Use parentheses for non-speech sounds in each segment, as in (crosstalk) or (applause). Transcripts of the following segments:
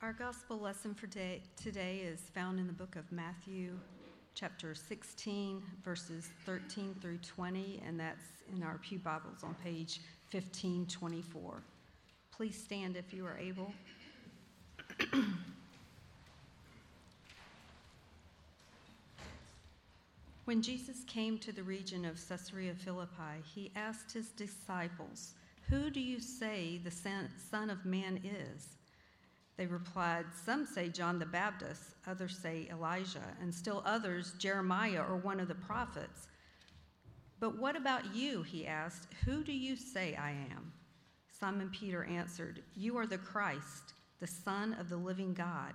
Our gospel lesson for day, today is found in the book of Matthew, chapter 16, verses 13 through 20, and that's in our Pew Bibles on page 1524. Please stand if you are able. (clears throat) when Jesus came to the region of Caesarea Philippi, he asked his disciples, Who do you say the Son of Man is? They replied, Some say John the Baptist, others say Elijah, and still others Jeremiah or one of the prophets. But what about you? He asked, Who do you say I am? Simon Peter answered, You are the Christ, the Son of the living God.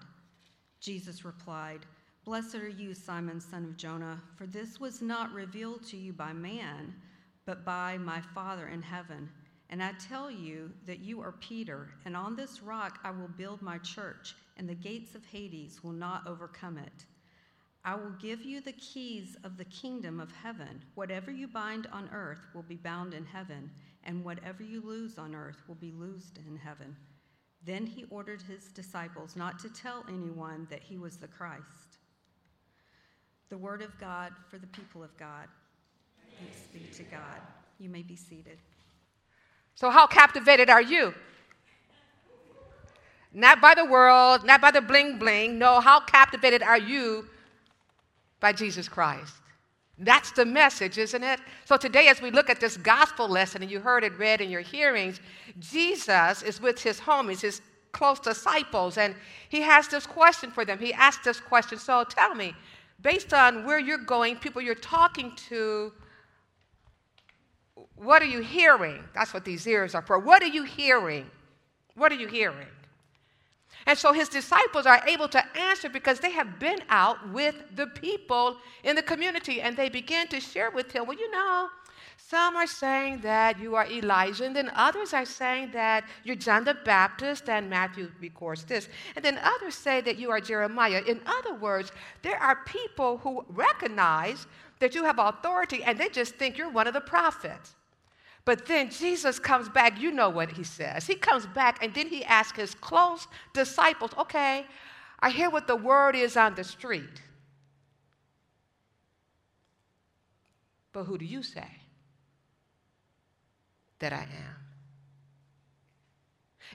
Jesus replied, Blessed are you, Simon, son of Jonah, for this was not revealed to you by man, but by my Father in heaven. And I tell you that you are Peter, and on this rock I will build my church, and the gates of Hades will not overcome it. I will give you the keys of the kingdom of heaven. Whatever you bind on earth will be bound in heaven, and whatever you loose on earth will be loosed in heaven. Then he ordered his disciples not to tell anyone that he was the Christ. The word of God for the people of God. Thanks be to God. You may be seated. So, how captivated are you? Not by the world, not by the bling bling. No, how captivated are you by Jesus Christ? That's the message, isn't it? So today, as we look at this gospel lesson, and you heard it read in your hearings, Jesus is with his homies, his close disciples, and he has this question for them. He asked this question So tell me, based on where you're going, people you're talking to, what are you hearing? That's what these ears are for. What are you hearing? What are you hearing? And so his disciples are able to answer because they have been out with the people in the community and they begin to share with him, well, you know, some are saying that you are Elijah, and then others are saying that you're John the Baptist, and Matthew records this. And then others say that you are Jeremiah. In other words, there are people who recognize that you have authority and they just think you're one of the prophets. But then Jesus comes back, you know what he says. He comes back and then he asks his close disciples, okay, I hear what the word is on the street. But who do you say that I am?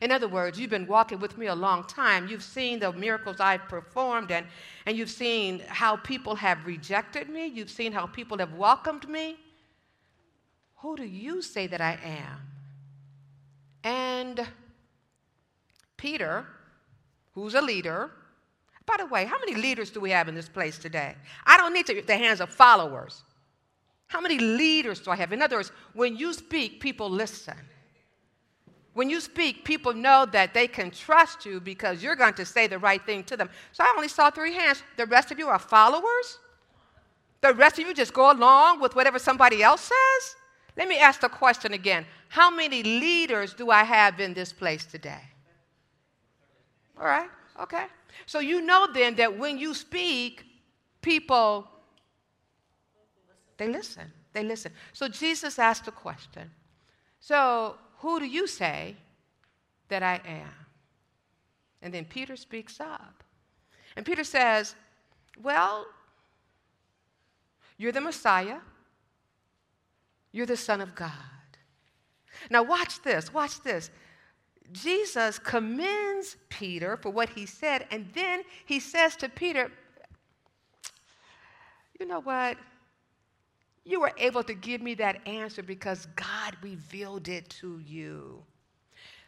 In other words, you've been walking with me a long time. You've seen the miracles I've performed, and, and you've seen how people have rejected me. You've seen how people have welcomed me. Who do you say that I am? And Peter, who's a leader, by the way, how many leaders do we have in this place today? I don't need to, the hands of followers. How many leaders do I have? In other words, when you speak, people listen. When you speak, people know that they can trust you because you're going to say the right thing to them. So I only saw three hands. The rest of you are followers? The rest of you just go along with whatever somebody else says? Let me ask the question again How many leaders do I have in this place today? All right, okay. So you know then that when you speak, people they listen. They listen. So Jesus asked a question. So who do you say that I am? And then Peter speaks up. And Peter says, Well, you're the Messiah. You're the Son of God. Now, watch this, watch this. Jesus commends Peter for what he said, and then he says to Peter, You know what? You were able to give me that answer because God revealed it to you.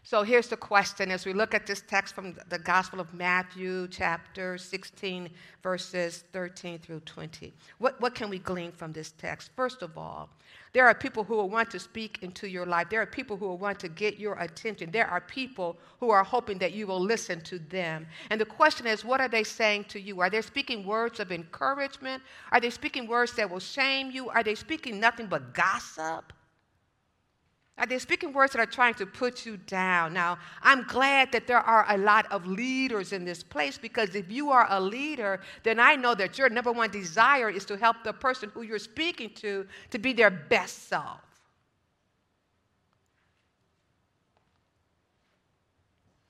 So here's the question as we look at this text from the Gospel of Matthew, chapter 16, verses 13 through 20. What, what can we glean from this text? First of all, there are people who will want to speak into your life. There are people who will want to get your attention. There are people who are hoping that you will listen to them. And the question is, what are they saying to you? Are they speaking words of encouragement? Are they speaking words that will shame you? Are they speaking nothing but gossip? Are they speaking words that are trying to put you down? Now, I'm glad that there are a lot of leaders in this place because if you are a leader, then I know that your number one desire is to help the person who you're speaking to to be their best self.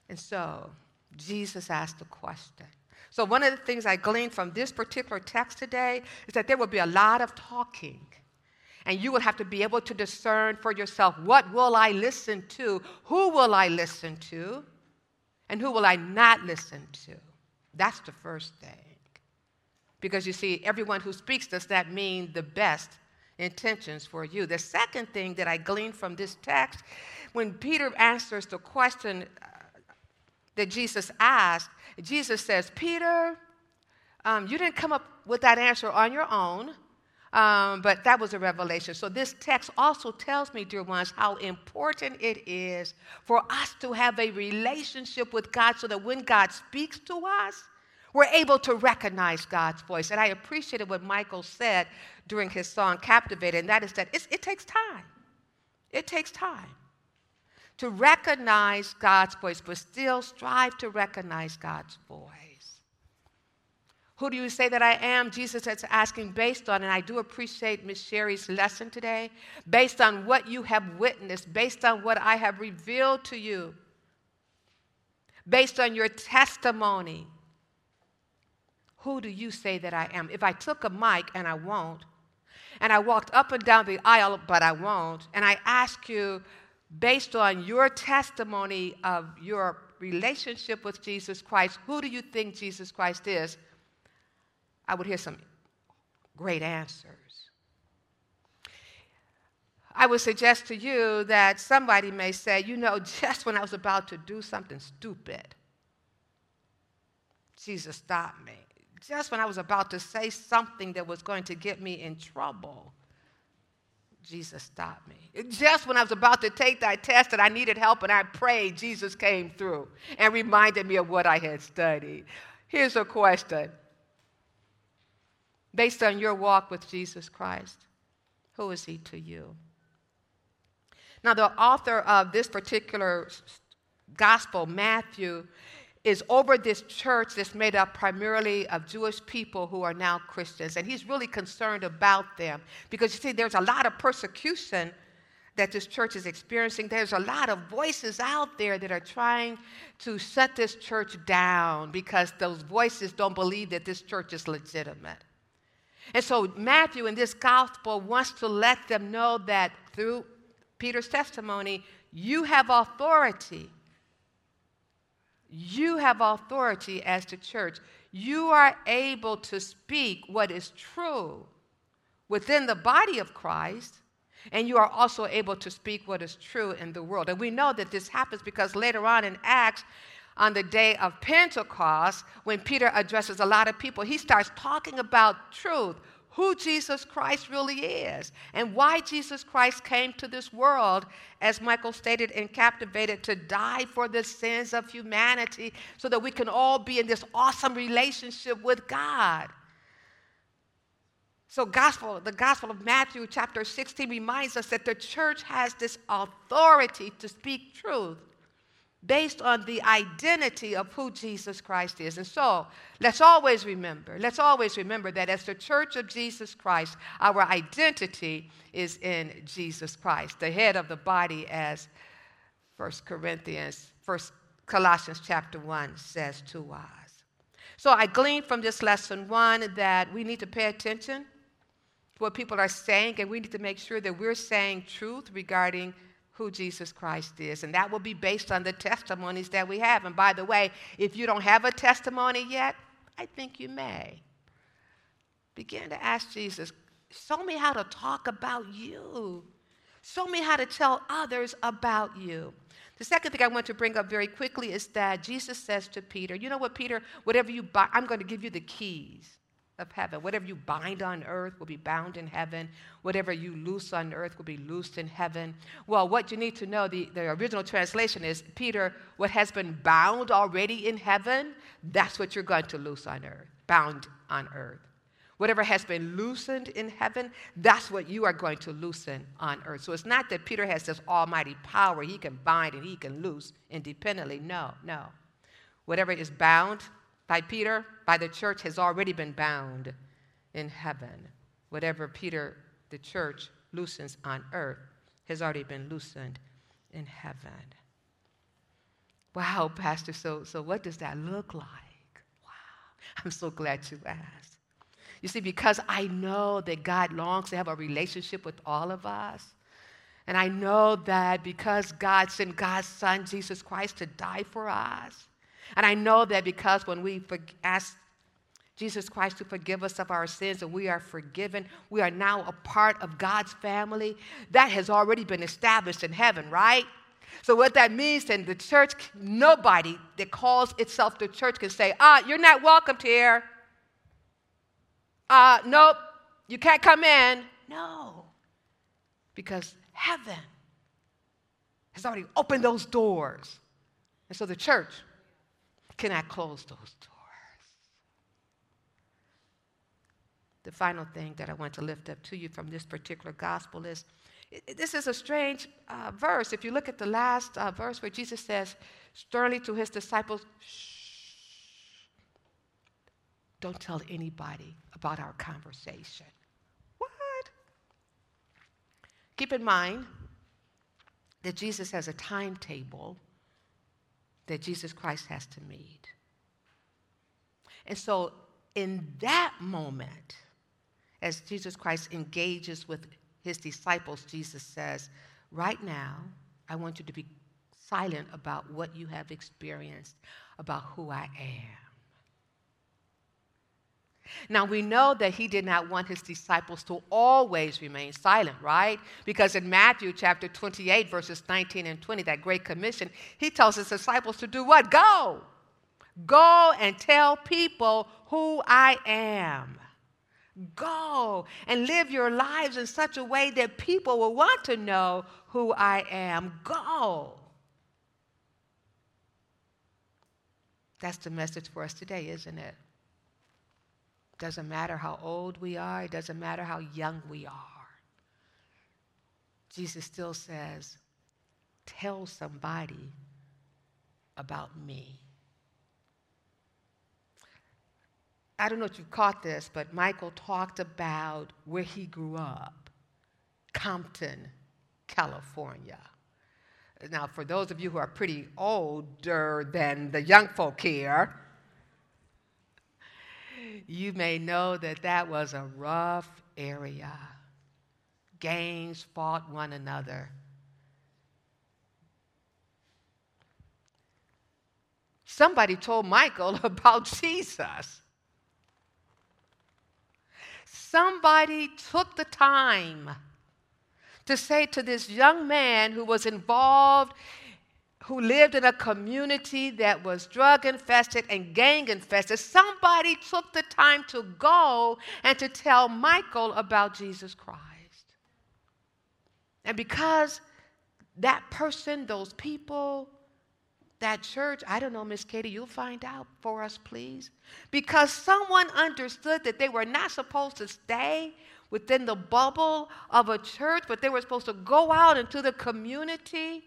And so, Jesus asked a question. So, one of the things I gleaned from this particular text today is that there will be a lot of talking. And you will have to be able to discern for yourself what will I listen to? Who will I listen to? And who will I not listen to? That's the first thing. Because you see, everyone who speaks does that mean the best intentions for you. The second thing that I gleaned from this text, when Peter answers the question uh, that Jesus asked, Jesus says, Peter, um, you didn't come up with that answer on your own. Um, but that was a revelation. So, this text also tells me, dear ones, how important it is for us to have a relationship with God so that when God speaks to us, we're able to recognize God's voice. And I appreciated what Michael said during his song Captivated, and that is that it takes time. It takes time to recognize God's voice, but still strive to recognize God's voice. Who do you say that I am? Jesus is asking based on, and I do appreciate Miss Sherry's lesson today, based on what you have witnessed, based on what I have revealed to you, based on your testimony. Who do you say that I am? If I took a mic, and I won't, and I walked up and down the aisle, but I won't, and I ask you, based on your testimony of your relationship with Jesus Christ, who do you think Jesus Christ is? I would hear some great answers. I would suggest to you that somebody may say, you know, (laughs) just when I was about to do something stupid, Jesus stopped me. Just when I was about to say something that was going to get me in trouble, Jesus stopped me. Just when I was about to take that test and I needed help and I prayed, Jesus came through and reminded me of what I had studied. Here's a question based on your walk with Jesus Christ. Who is he to you? Now, the author of this particular gospel, Matthew, is over this church that's made up primarily of Jewish people who are now Christians. And he's really concerned about them because you see, there's a lot of persecution that this church is experiencing. There's a lot of voices out there that are trying to shut this church down because those voices don't believe that this church is legitimate. And so Matthew in this gospel wants to let them know that through Peter's testimony, you have authority. You have authority as the church. You are able to speak what is true within the body of Christ, and you are also able to speak what is true in the world. And we know that this happens because later on in Acts, on the day of Pentecost, when Peter addresses a lot of people, he starts talking about truth, who Jesus Christ really is, and why Jesus Christ came to this world, as Michael stated in Captivated, to die for the sins of humanity so that we can all be in this awesome relationship with God. So, gospel, the Gospel of Matthew, chapter 16, reminds us that the church has this authority to speak truth based on the identity of who Jesus Christ is. And so, let's always remember, let's always remember that as the church of Jesus Christ, our identity is in Jesus Christ, the head of the body, as 1 Corinthians, 1 Colossians chapter 1 says to us. So I gleaned from this lesson one that we need to pay attention to what people are saying, and we need to make sure that we're saying truth regarding who Jesus Christ is. And that will be based on the testimonies that we have. And by the way, if you don't have a testimony yet, I think you may. Begin to ask Jesus, show me how to talk about you. Show me how to tell others about you. The second thing I want to bring up very quickly is that Jesus says to Peter, You know what, Peter? Whatever you buy, I'm going to give you the keys of heaven. Whatever you bind on earth will be bound in heaven. Whatever you loose on earth will be loosed in heaven. Well, what you need to know, the, the original translation is Peter, what has been bound already in heaven, that's what you're going to loose on earth, bound on earth. Whatever has been loosened in heaven, that's what you are going to loosen on earth. So it's not that Peter has this almighty power, he can bind and he can loose independently. No, no. Whatever is bound by Peter, by the church, has already been bound in heaven. Whatever Peter, the church, loosens on earth has already been loosened in heaven. Wow, Pastor, so, so what does that look like? Wow, I'm so glad you asked. You see, because I know that God longs to have a relationship with all of us, and I know that because God sent God's Son, Jesus Christ, to die for us, and I know that because when we ask Jesus Christ to forgive us of our sins and we are forgiven, we are now a part of God's family, that has already been established in heaven, right? So, what that means then, the church, nobody that calls itself the church can say, ah, you're not welcomed here. Uh, nope, you can't come in. No, because heaven has already opened those doors. And so the church cannot close those doors. The final thing that I want to lift up to you from this particular gospel is this is a strange uh, verse. If you look at the last uh, verse where Jesus says sternly to his disciples, don't tell anybody about our conversation. What? Keep in mind that Jesus has a timetable that Jesus Christ has to meet. And so, in that moment, as Jesus Christ engages with his disciples, Jesus says, Right now, I want you to be silent about what you have experienced, about who I am. Now we know that he did not want his disciples to always remain silent, right? Because in Matthew chapter 28, verses 19 and 20, that great commission, he tells his disciples to do what? Go. Go and tell people who I am. Go and live your lives in such a way that people will want to know who I am. Go. That's the message for us today, isn't it? Doesn't matter how old we are, it doesn't matter how young we are. Jesus still says, Tell somebody about me. I don't know if you caught this, but Michael talked about where he grew up Compton, California. Now, for those of you who are pretty older than the young folk here, you may know that that was a rough area. Gangs fought one another. Somebody told Michael (laughs) about Jesus somebody took the time to say to this young man who was involved, who lived in a community that was drug infested and gang infested, somebody took the time to go and to tell Michael about Jesus Christ. And because that person, those people, that church, I don't know, Miss Katie, you'll find out for us, please. Because someone understood that they were not supposed to stay within the bubble of a church, but they were supposed to go out into the community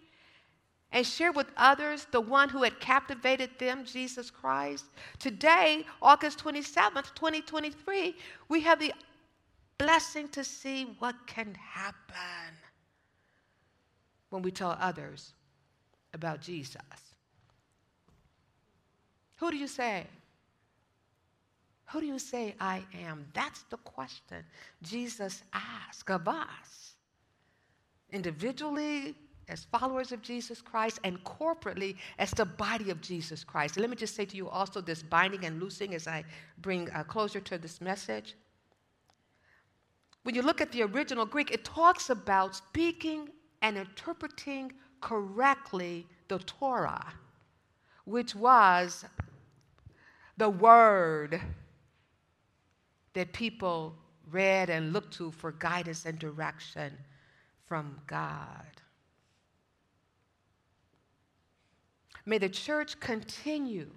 and share with others the one who had captivated them, Jesus Christ. Today, August 27th, 2023, we have the blessing to see what can happen when we tell others about Jesus. Who do you say? Who do you say I am? That's the question Jesus asked of us. Individually, as followers of Jesus Christ, and corporately as the body of Jesus Christ. Let me just say to you also this binding and loosing as I bring uh, closure to this message. When you look at the original Greek, it talks about speaking and interpreting correctly the Torah, which was the word that people read and looked to for guidance and direction from God. May the church continue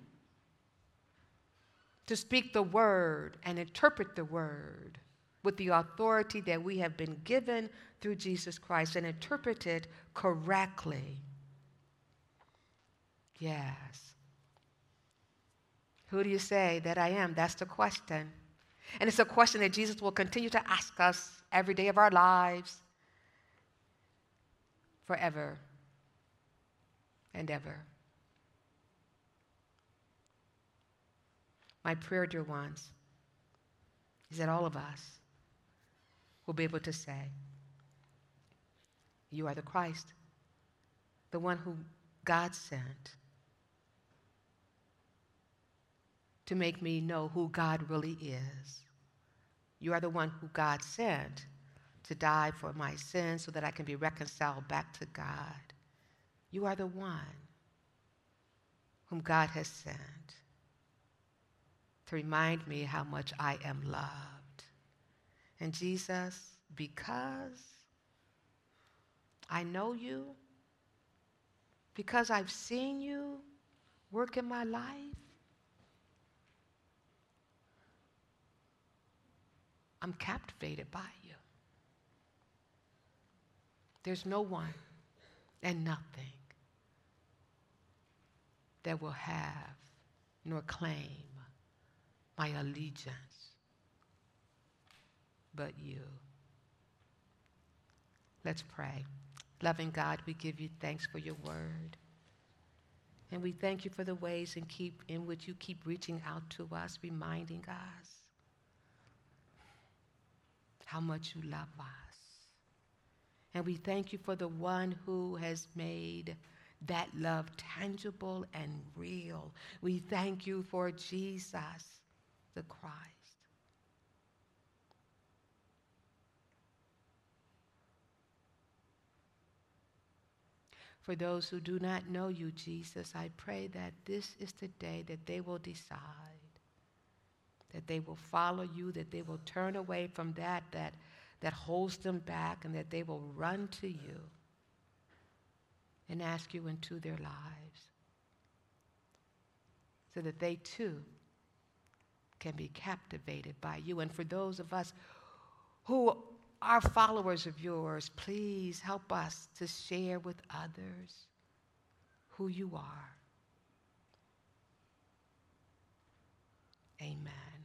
to speak the word and interpret the word with the authority that we have been given through Jesus Christ and interpret it correctly. Yes. Who do you say that I am? That's the question. And it's a question that Jesus will continue to ask us every day of our lives, forever and ever. My prayer, dear ones, is that all of us will be able to say, You are the Christ, the one who God sent to make me know who God really is. You are the one who God sent to die for my sins so that I can be reconciled back to God. You are the one whom God has sent to remind me how much I am loved. And Jesus, because I know you, because I've seen you work in my life, I'm captivated by you. There's no one and nothing that will have nor claim my allegiance but you. Let's pray. Loving God, we give you thanks for your word. And we thank you for the ways in, keep, in which you keep reaching out to us, reminding us how much you love us. And we thank you for the one who has made that love tangible and real. We thank you for Jesus, the Christ. For those who do not know you, Jesus, I pray that this is the day that they will decide, that they will follow you, that they will turn away from that that, that holds them back, and that they will run to you and ask you into their lives so that they too can be captivated by you. And for those of us who are followers of yours, please help us to share with others who you are. Amen.